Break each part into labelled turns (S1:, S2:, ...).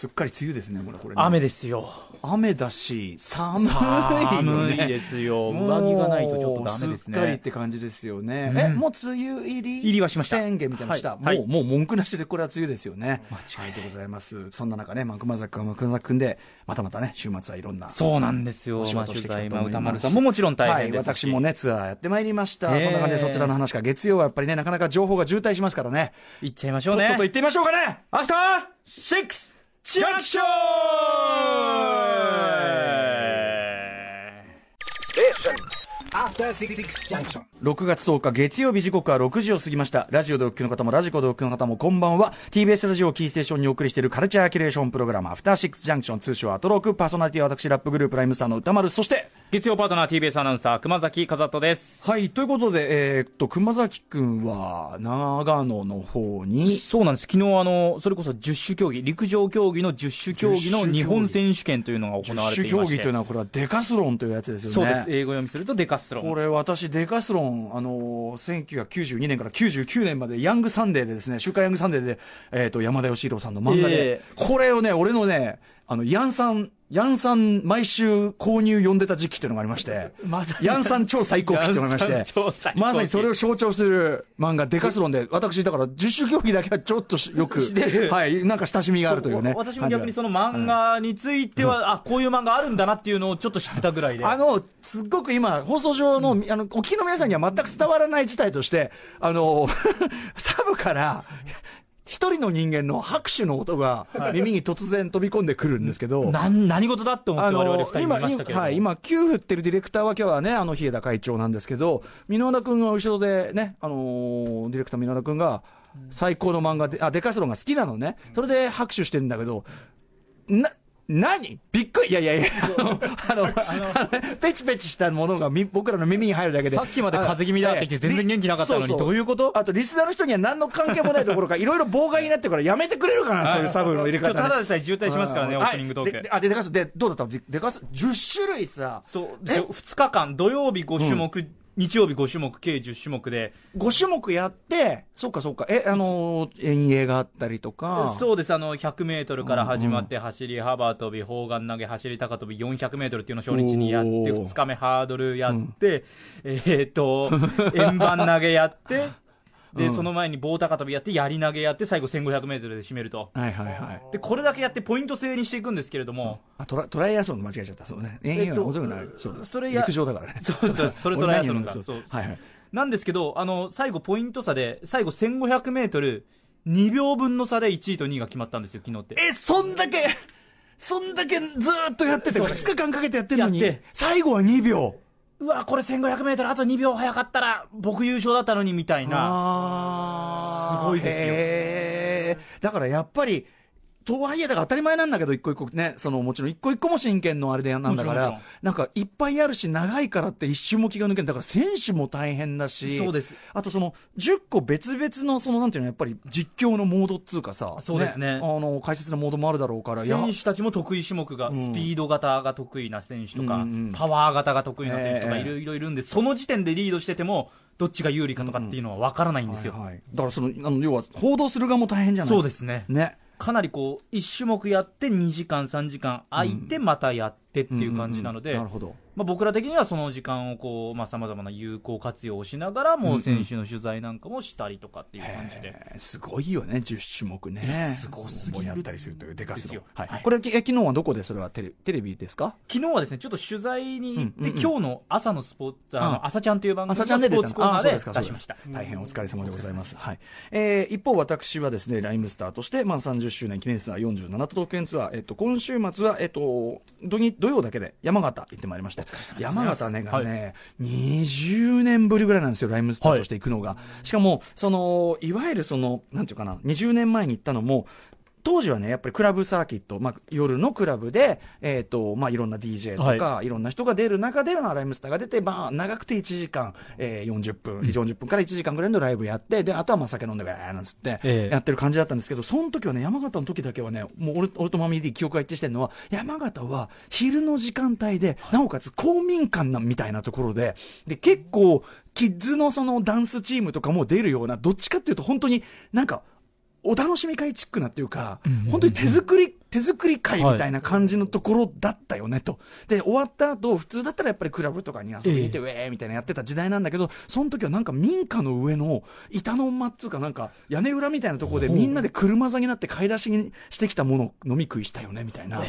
S1: すっかり梅雨ですね、これ、これ、ね、
S2: 雨ですよ。
S1: 雨だし、寒い、ね、
S2: 寒いですよ。上着がないとちょっとダメですね。
S1: すっかりって感じですよね。うん、え、もう梅雨入り
S2: 入りはしました。
S1: 宣言みたいなした？はい、もう、もう文句なしでこれは梅雨ですよね。間違いでございます。そんな中ね、まあ、熊崎君、熊崎君で、またまたね、週末はいろんな。
S2: そうなんですよ。お仕事してきたと思いまさんももちろん大変です、
S1: はい、私もね、ツアーやってまいりました。そんな感じでそちらの話か、月曜はやっぱりね、なかなか情報が渋滞しますからね。
S2: 行っちゃいましょうね。
S1: とっとと行ってみましょうかね。
S2: アフターシックスジャンクション
S1: 6月10日月曜日時刻は6時を過ぎました。ラジオでお聞きの方もラジコでお聞きの方もこんばんは。TBS ラジオキーステーションにお送りしているカルチャーキュレーションプログラムアフターシックスジャンクション通称アトローク。パーソナリティは私ラップグループライムスターの歌丸。そして
S2: 月曜パートナー TBS アナウンサー熊崎和人です。
S1: はいということで、えー、っと熊崎君は長野の方に。
S2: そうなんです。昨日あのそれこそ十種競技陸上競技の十種競技の日本選手権というのが行われていまして。
S1: 競技というのはこれはデカスロンというやつですよね。
S2: そうです。英語読みするとデカスロン。
S1: これ私デカスロンあの1992年から99年までヤングサンデーでですね週刊ヤングサンデーで、えー、っと山田芳裕さんの漫画で、えー、これをね俺のねあの、ヤンさん、ヤンさん毎週購入読んでた時期っていうのがありまして、ま、ヤンさん超最高期っていうのがありまして、まさにそれを象徴する漫画、デカスロンで、私、だから、十種競技だけはちょっとよく、はい、なんか親しみがあるというね。
S2: 私も逆にその漫画については、うん、あ、こういう漫画あるんだなっていうのをちょっと知ってたぐらいで。
S1: あの、すっごく今、放送上の、うん、あの、お聞きの皆さんには全く伝わらない事態として、あの、サブから、一人の人間の拍手の音が耳に突然飛び込んでくるんですけど、
S2: な何事だって思って、われわれ二人見ましたけど
S1: はい、今、9振ってるディレクターは、今日はね、あの日枝会長なんですけど、箕輪田君が後ろでね、あのー、ディレクター箕輪田君が、最高の漫画で、あ、デカスロンが好きなのね、それで拍手してるんだけど、な、何？びっくり。いやいやいや、あの、あの、ペチペチしたものがみ僕らの耳に入るだけで。
S2: さっきまで風邪気味だって言って全然元気なかったのに、どういうこと？
S1: あと、リスナーの人には何の関係もないところか、いろいろ妨害になってるからやめてくれるかな、そういうサブの入れ方、ね。
S2: ただでさえ渋滞しますからね、オープニングトーク。
S1: あ、で、でかす、で、どうだった？のでかす、10種類さ。
S2: そう、2日間、土曜日5種目、日曜日5種目、計10種目で。
S1: 5種目やって、そうかそうか、え、あのー、遠泳があったりとか。
S2: そうです、あの、100メートルから始まって、走り幅跳び、砲丸投げ、走り高跳び、400メートルっていうのを初日にやって、2日目ハードルやって、うん、えー、っと、円盤投げやって、で、うん、その前に棒高跳びやって、やり投げやって、最後1500メートルで締めると。
S1: はいはいはい。
S2: で、これだけやってポイント制にしていくんですけれども。
S1: あ、トラトライアスロン間違えちゃった。そうね。遠泳は面白くない。そう
S2: それや、
S1: 陸上だからね。
S2: そうそう、それトライアスロンか。そう。はいはい。なんですけど、あの、最後ポイント差で、最後1500メートル、2秒分の差で1位と2位が決まったんですよ、昨日って。
S1: え、そんだけ、そんだけずっとやってて、2日間かけてやってるのに、最後は2秒。
S2: うわ、これ1500メートルあと2秒早かったら、僕優勝だったのにみたいな。すごいです
S1: よ。だからやっぱり、とはいえ、だから当たり前なんだけど、一個一個ね、そのもちろん一個一個も真剣のあれでなんだから、なんかいっぱいあるし、長いからって一瞬も気が抜けない。だから選手も大変だし、
S2: そうです。
S1: あとその、10個別々の、そのなんていうの、やっぱり実況のモードっつうかさ、
S2: そうですね。
S1: ねあの、解説のモードもあるだろうから、
S2: 選手たちも得意種目が、スピード型が得意な選手とか、うん、パワー型が得意な選手とか、いろいろいるんで、その時点でリードしてても、どっちが有利かとかっていうのは分からないんですよ。
S1: はいはい、だからその、あの、要は、報道する側も大変じゃない
S2: そうですね。
S1: ね。
S2: かなりこう、1種目やって2時間、3時間空いて、またやってっていう感じなので、
S1: なるほど。
S2: まあ、僕ら的にはその時間をこう、さまざ、まな有効活用をしながら、もう選手の取材なんかもしたりとかっていう感じで。
S1: うん、すごいよね、10種目ね。
S2: すごすぎる。
S1: やったりするというでかすよ。はい。はい、これ、え、昨日はどこでそれは？テレテレビですか？
S2: 昨日はですね、ちょっと取材に行って、うんうんうん、今日の朝のスポーツ、あの、朝ちゃんという番組のスポーツコーナーで出しました。
S1: 大変お疲れ様でございます。はい。えー、一方私はですね、ライムスターとして、まあ30周年記念ツアー47都道府県ツアー、えっと、今週末は、えっと、土土曜だけで山形行ってまいりました。山形ねがね、はい、20年ぶりぐらいなんですよ、ライムスターとして行くのが。はい、しかも、その、いわゆるその、なんていうかな、20年前に行ったのも、当時はね、やっぱりクラブサーキット、まあ、夜のクラブで、えっ、ー、と、まあ、いろんな DJ とか、はい、いろんな人が出る中で、まあ、ライムスターが出て、まあ、長くて1時間、えー、40分、40分から1時間ぐらいのライブやって、で、あとはまあ、酒飲んで、なんつって、やってる感じだったんですけど、その時はね、山形の時だけはね、もう俺、俺とマミーで記憶が一致してるのは、山形は昼の時間帯で、なおかつ公民館なみたいなところで、で、結構、キッズのそのダンスチームとかも出るような、どっちかっていうと本当になんか、お楽しみ会チックなっていうか、本当に手作り手作り会みたいな感じのところだったよねと。で、終わった後、普通だったらやっぱりクラブとかに遊びに行って、ウェーみたいなやってた時代なんだけど、その時はなんか民家の上の板の間っつうかなんか屋根裏みたいなところでみんなで車座になって買い出しにしてきたものを飲み食いしたよねみたいな。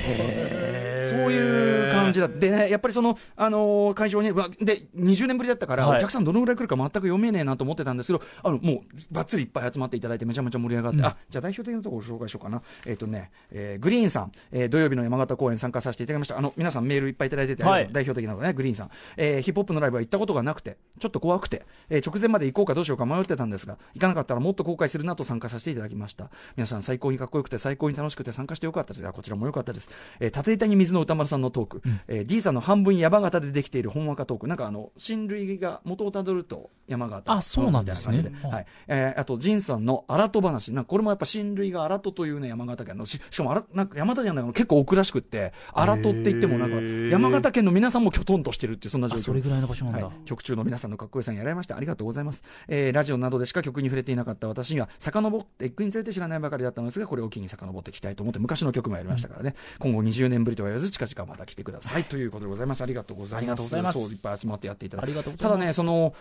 S1: そういう感じだ。でね、やっぱりその、あのー会場に、で、20年ぶりだったから、
S2: はい
S1: お客さんどのぐらい来るか全く読めねえなと思ってたんですけど、あの、もう、ばっつりいっぱい集まっていただいてめちゃめちゃ盛り上がって、あ、じゃあ代表的なところを紹介しようかな。えっ、とね、えーグリーンさん、えー土曜日の山形公演参加させていただきました。あの、皆さんメールいっぱいいただいてて、
S2: はい
S1: 代表的なのね、グリーンさん。えーヒップホップのライブは行ったことがなくて、ちょっと怖くて、えー直前まで行こうかどうしようか迷ってたんですが、行かなかったらもっと後悔するなと参加させていただきました。皆さん最高にかっこよくて最高に楽しくて参加してよかったです。あこちらもよかったです。えー、縦板に水の歌丸さんのトーク、えー D さんの半分山形でできている本和歌トーク、なんかあの、親類が元をたどると山形。
S2: あそうなんですね。
S1: はい。えーあと、ジンさんの荒戸話。なんかこれもやっぱ親類が荒戸というね、山形県の、ししかも荒、なんか山形じゃないの結構奥らしくって、荒戸って言ってもなんか、山形県の皆さんもきょとんとしてるっていう、そんな状況。
S2: あそれぐらいの場所なんだ、
S1: はい、曲中の皆さんのかっこよさにやられましたありがとうございます、えーラジオなどでしか曲に触れていなかった私には遡って一句につれて知らないばかりだったのですがこれを機に遡っていきたいと思って昔の曲もやりましたからね、今後20年ぶりとはず近々また来てください。ということでございます。ありがとうございます。そういっぱい集まってやっていただいて。ただねその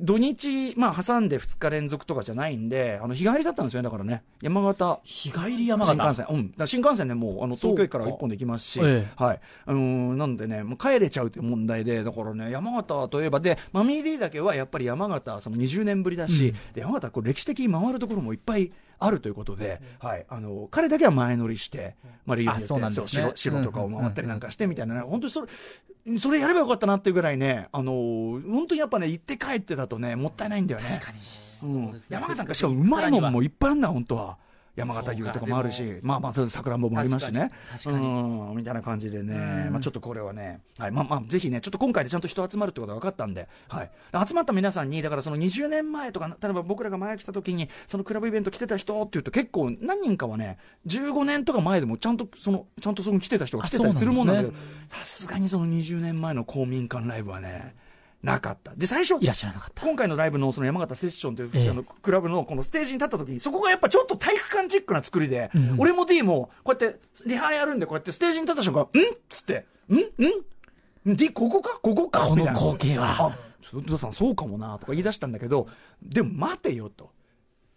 S1: 土日、まあ、挟んで2日連続とかじゃないんで、あの日帰りだったんですよね、だからね、山形、
S2: 日帰り山形？
S1: 新幹線、うん、だ新幹線でもうあの東京駅から一本で行きますし、
S2: ええ。
S1: はい、あのーなんでね、もう帰れちゃうという問題で、だからね、山形といえば、で、マミー D だけはやっぱり山形、その20年ぶりだし、で山形、こう歴史的に回るところもいっぱいあるということで、はい、あの彼だけは前乗りして、まあ、リー
S2: あそうなんですね。
S1: そう城城とかを回ったりなんかしてみたいな。ね、本当にそれ、それやればよかったなっていうぐらいね、あのー本当にやっぱね、行って帰ってだとね、もったいないんだよね。
S2: 確かに。
S1: うん。山形なんかしかもうまいもんもいっぱいあるんだ、本当は。山形牛とかもあるし、まあまあ、さくらんぼもありますしね。うん、みたいな感じでね、
S2: うん。
S1: まあちょっとこれはね、はい、まあまあ、ぜひね、ちょっと今回でちゃんと人集まるってことが分かったんで、はい。集まった皆さんに、だからその20年前とか、例えば僕らが前来た時に、そのクラブイベント来てた人っていうと結構何人かはね、15年とか前でもちゃんとその、ちゃんとそこに来てた人が来てたりするもんなんだけど、さすがにその20年前の公民館ライブはね、なかった。で、最初、
S2: いらっしゃらなかった。
S1: 今回のライブのその山形セッションという、
S2: ええ。
S1: あのクラブのこのステージに立った時に、そこがやっぱちょっと体育館チックな作りで、
S2: うん
S1: 俺も D も、こうやって、リハやるんで、こうやってステージに立った瞬間、ん？っつって、ん？ん ?D、ここか？ここか？
S2: この光景は。
S1: あ、ちょっと、さんそうかもな、とか言い出したんだけど、でも待てよと。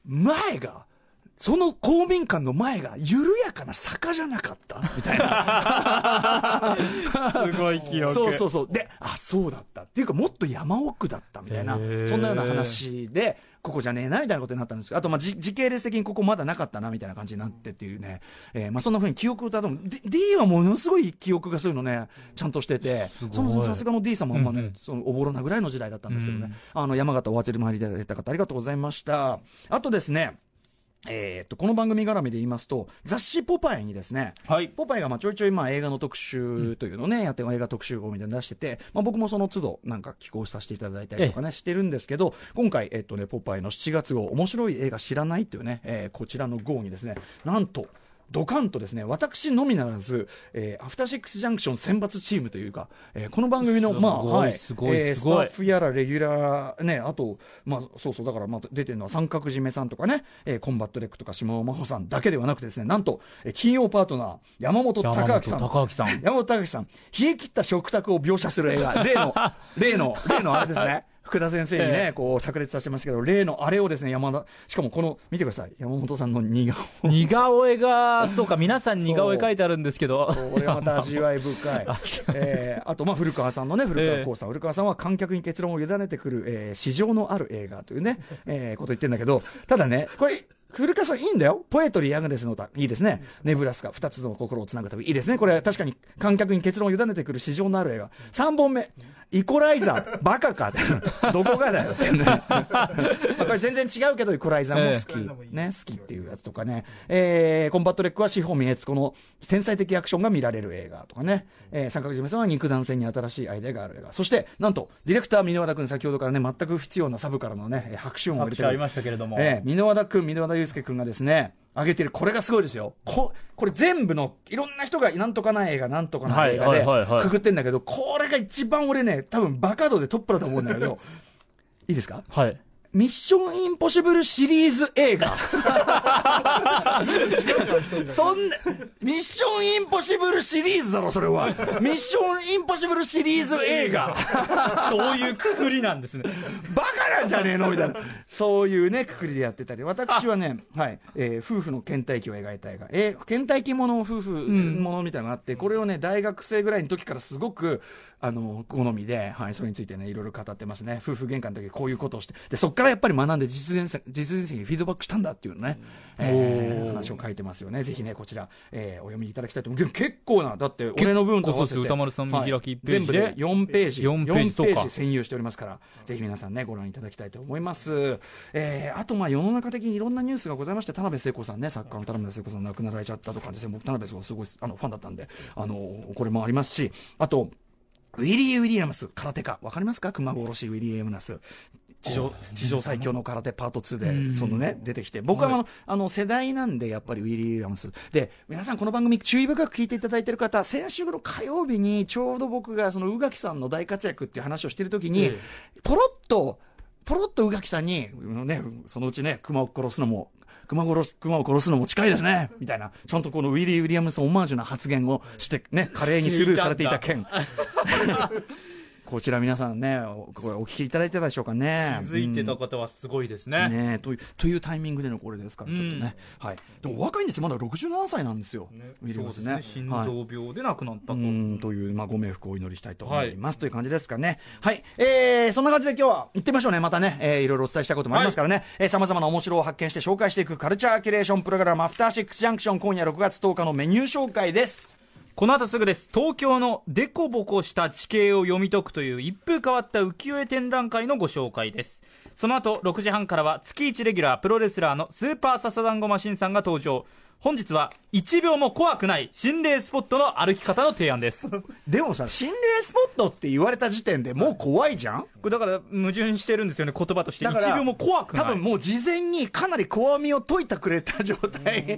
S1: 前が、その公民館の前が緩やかな坂じゃなかった？みたいな。
S2: すごい記憶
S1: そうそうそう。で、あ、そうだった。っていうか、もっと山奥だったみたいなそんなような話で、ここじゃねえな、みたいなことになったんですけど、あと、まあ、じ時系列的にここまだなかったな、みたいな感じになってっていうね、えーまあ、そんな風に記憶をたどる。D, D はものすごい記憶がそういうのね、ちゃんとしてて、
S2: ごい
S1: そのさすがの D さんもあんまね、
S2: うんうん
S1: そのおぼろなぐらいの時代だったんですけどね、
S2: うん
S1: あの、山形お祭り回りいただいた方、ありがとうございました。あとですね、えーっと、この番組絡みで言いますと、雑誌ポパイにですね、
S2: はい。
S1: ポパイがまあちょいちょいまあ映画の特集というのをね、やって映画特集号みたいなの出してて、まあ、僕もその都度なんか寄稿させていただいたりとかね、してるんですけど、今回、えっとね、ポパイの7月号、面白い映画知らないっていうね、えーこちらの号にですね、なんと、ドカンとですね、私のみならず、えーアフターシックスジャンクション選抜チームというか、えーこの番組の、まあ、はい、
S2: すごい
S1: えスタッフやらレギュラー、ね、あと、まあ、そうそう、だから、まあ、出てるのは三角締めさんとかね、えーコンバットレックとか下尾真帆さんだけではなくてですね、なんと、えー金曜パートナー、山本隆明さん。
S2: 山本隆明さん
S1: 山本隆明さん、冷え切った食卓を描写する映画、例の、例の、例のあれですね。福田先生にね、こう、炸裂させてましたけど、例のあれをですね、山田、しかもこの、見てください。山本さんの似顔
S2: 似顔絵が、そうか、皆さん似顔絵描いてあるんですけど。
S1: これまた味わい深い。えーあと、まあ、古川さんのね、古川光さん、古川さんは観客に結論を委ねてくる、えー市場のある映画というね、えーこと言ってるんだけど、ただね、これ、古川さんいいんだよ。ポエトリー・ヤグネスの歌。いいですね。ネブラスカ。二つの心をつなぐ旅。いいですね。これ確かに観客に結論を委ねてくる市場のある映画。三本目。イコライザー。バカか。どこがだよってね。ま あこれ全然違うけど、イコライザーも好き。ね、好きっていうやつとかね。えーコンバット REC は志穂美悦子の天才的アクションが見られる映画とかね。えー三角締めさんは肉弾戦に新しいアイデアがある映画。そして、なんと、ディレクター箕輪田君先ほどからね、全く不必要なサブからのね、拍手音を入れてる
S2: 拍手ありましたけれども。
S1: ええ、箕輪田君、箕輪田祐介君がですね、上げてる、これがすごいですよ。ここれ全部の、いろんな人がなんとかな映画、なんとかな映画でくくってんだけど、これが一番俺ね、多分バカ度でトップだと思うんだけど、いいですか？
S2: はい。
S1: ミッションインポッシブルシリーズ映画。そんな、ミッションインポッシブルシリーズだろ、それは。ミッションインポッシブルシリーズ映画。
S2: そういうくくりなんですね。
S1: バカなんじゃねえの？みたいな。そういうね、くくりでやってたり。私はね、はい、えー夫婦の倦怠期を描いた映画。えー倦怠期もの夫婦ものみたいなのがあって、これをね、大学生ぐらいの時からすごく、あの、好みで、はい、それについてね、いろいろ語ってますね。夫婦喧嘩の時こういうことをして。で、そっからやっぱり学んで実現せ、実現にフィードバックしたんだっていうね、えー話を書いてますよね。ぜひね、こちら、えーお読みいただきたいと思う。結構な、だって、俺の分と合わせて。
S2: 歌丸さん見開き
S1: はい
S2: 1ページで
S1: 全部で4ページ。
S2: 4ページそうか
S1: 4占有しておりますから、ぜひ皆さんね、ご覧いただきたいと思います。えーあと、まあ、世の中的にいろんなニュースがございまして、田辺聖子さんね、作家の田辺聖子さん亡くなられちゃったとかですね、僕、田辺聖子すごいあのファンだったんで、あの、これもありますし、あと、ウィリー・ウィリアムス、空手家。わかりますか？熊殺しウィリー・ウィリアムス。地上、地上最強の空手パート2で、そのね、出てきて、僕はあの、あの、世代なんで、やっぱりウィリー・ウィリアムス。で、皆さんこの番組注意深く聞いていただいてる方、先週の火曜日に、ちょうど僕がその宇垣さんの大活躍っていう話をしてるときに
S2: ええ、
S1: ポロッと、ポロッと宇垣さんに、ね、そのうちね、熊を殺すのも、熊殺す、熊を殺すのも近いですね、みたいな、ちゃんとこのウィリー・ウィリアムスオマージュな発言をして、ね、華麗にスルーされていた件。こちら皆さんね、おこれお聞きいただいてたでしょうかね。
S2: 気づいてた方はすごいですね。
S1: ねえというというタイミングでのこれですから、ちょっとね、はい、でもお若いんですよ、まだ67歳なんですよ、ウィリアムスね。
S2: そうですね。心
S1: はい
S2: 臓病で亡くなったと。
S1: うんという、まあ、ご冥福をお祈りしたいと思います、という感じですかね。はい。えー、そんな感じで今日は行ってみましょうね。またね、えー、いろいろお伝えしたこともありますからね。えー、様々な面白を発見して紹介していくカルチャーキュレーションプログラム、アフターシックスジャンクション、今夜6月10日のメニュー紹介です。
S2: この後すぐです。東京のデコボコした地形を読み解くという一風変わった浮世絵展覧会のご紹介です。その後6時半からは月1レギュラープロレスラーのスーパーササダンゴマシンさんが登場。本日は1秒も怖くない心霊スポットの歩き方の提案です。こ
S1: でもさ、心霊スポットって言われた時点でもう怖いじゃん？
S2: れだから矛盾してるんですよね、言葉として。
S1: だから
S2: 1秒も怖くない。
S1: 多分もう事前にかなり怖みを解いてくれた状態、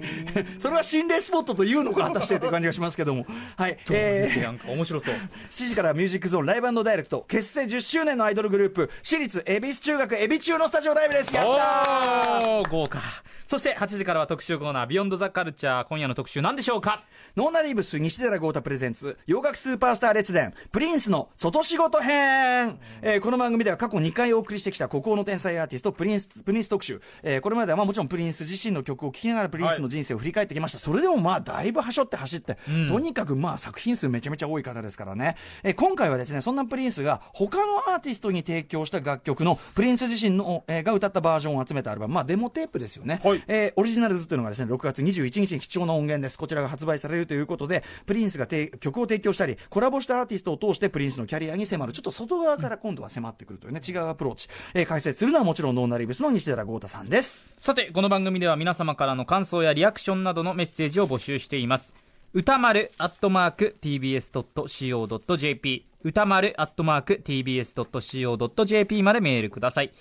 S1: それは心霊スポットというのか果たしてという感じがしますけども、はい、えー
S2: なんか面白そう。
S1: 7時からミュージックゾーン Live Direct 結成10周年のアイドルグループ私立恵比寿中学エビ中のスタジオライブですやったー
S2: 豪華。そして8時からは特集コーナー、 Beyond the Culture。今夜の特集何でしょうか？
S1: ノーナリーブス西寺郷太プレゼンツ。洋楽スーパースター列伝プリンスの外仕事編、えーこの番組では過去2回お送りしてきた孤高の天才アーティストプリンスプリンス特集、えーこれまではまあもちろんプリンス自身の曲を聴きながらプリンスの人生を振り返ってきました、それでもまあだいぶはしょって走って、とにかくまあ作品数めちゃめちゃ多い方ですからね、えー今回はですねそんなプリンスが他のアーティストに提供した楽曲のプリンス自身の、えーが歌ったバージョンを集めたアルバム。まあデモテープですよね、
S2: はい。
S1: えー Originals というのがですね、6月21日に貴重な音源です。こちらが発売されるということで、プリンスが曲を提供したり、コラボしたアーティストを通してプリンスのキャリアに迫る、ちょっと外側から今度は迫ってくるというね、違うアプローチ。えー解説するのはもちろん NONA REEVES の西寺郷太さんです。
S2: さて、この番組では皆様からの感想やリアクションなどのメッセージを募集しています。歌丸アットマーク tbs.co.jp 歌丸アットマーク tbs.co.jp までメールください。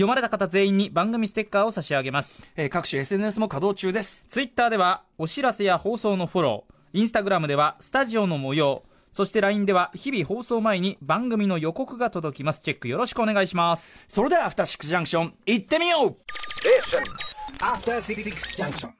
S2: 読まれた方全員に番組ステッカーを差し上げます。
S1: えー各種 SNS も稼働中です。
S2: ツイッターではお知らせや放送のフォロー、インスタグラムではスタジオの模様、そして LINE では日々放送前に番組の予告が届きます。チェックよろしくお願いします。
S1: それでは、アフターシックスジャンクション、行ってみよう
S3: After Six Junction.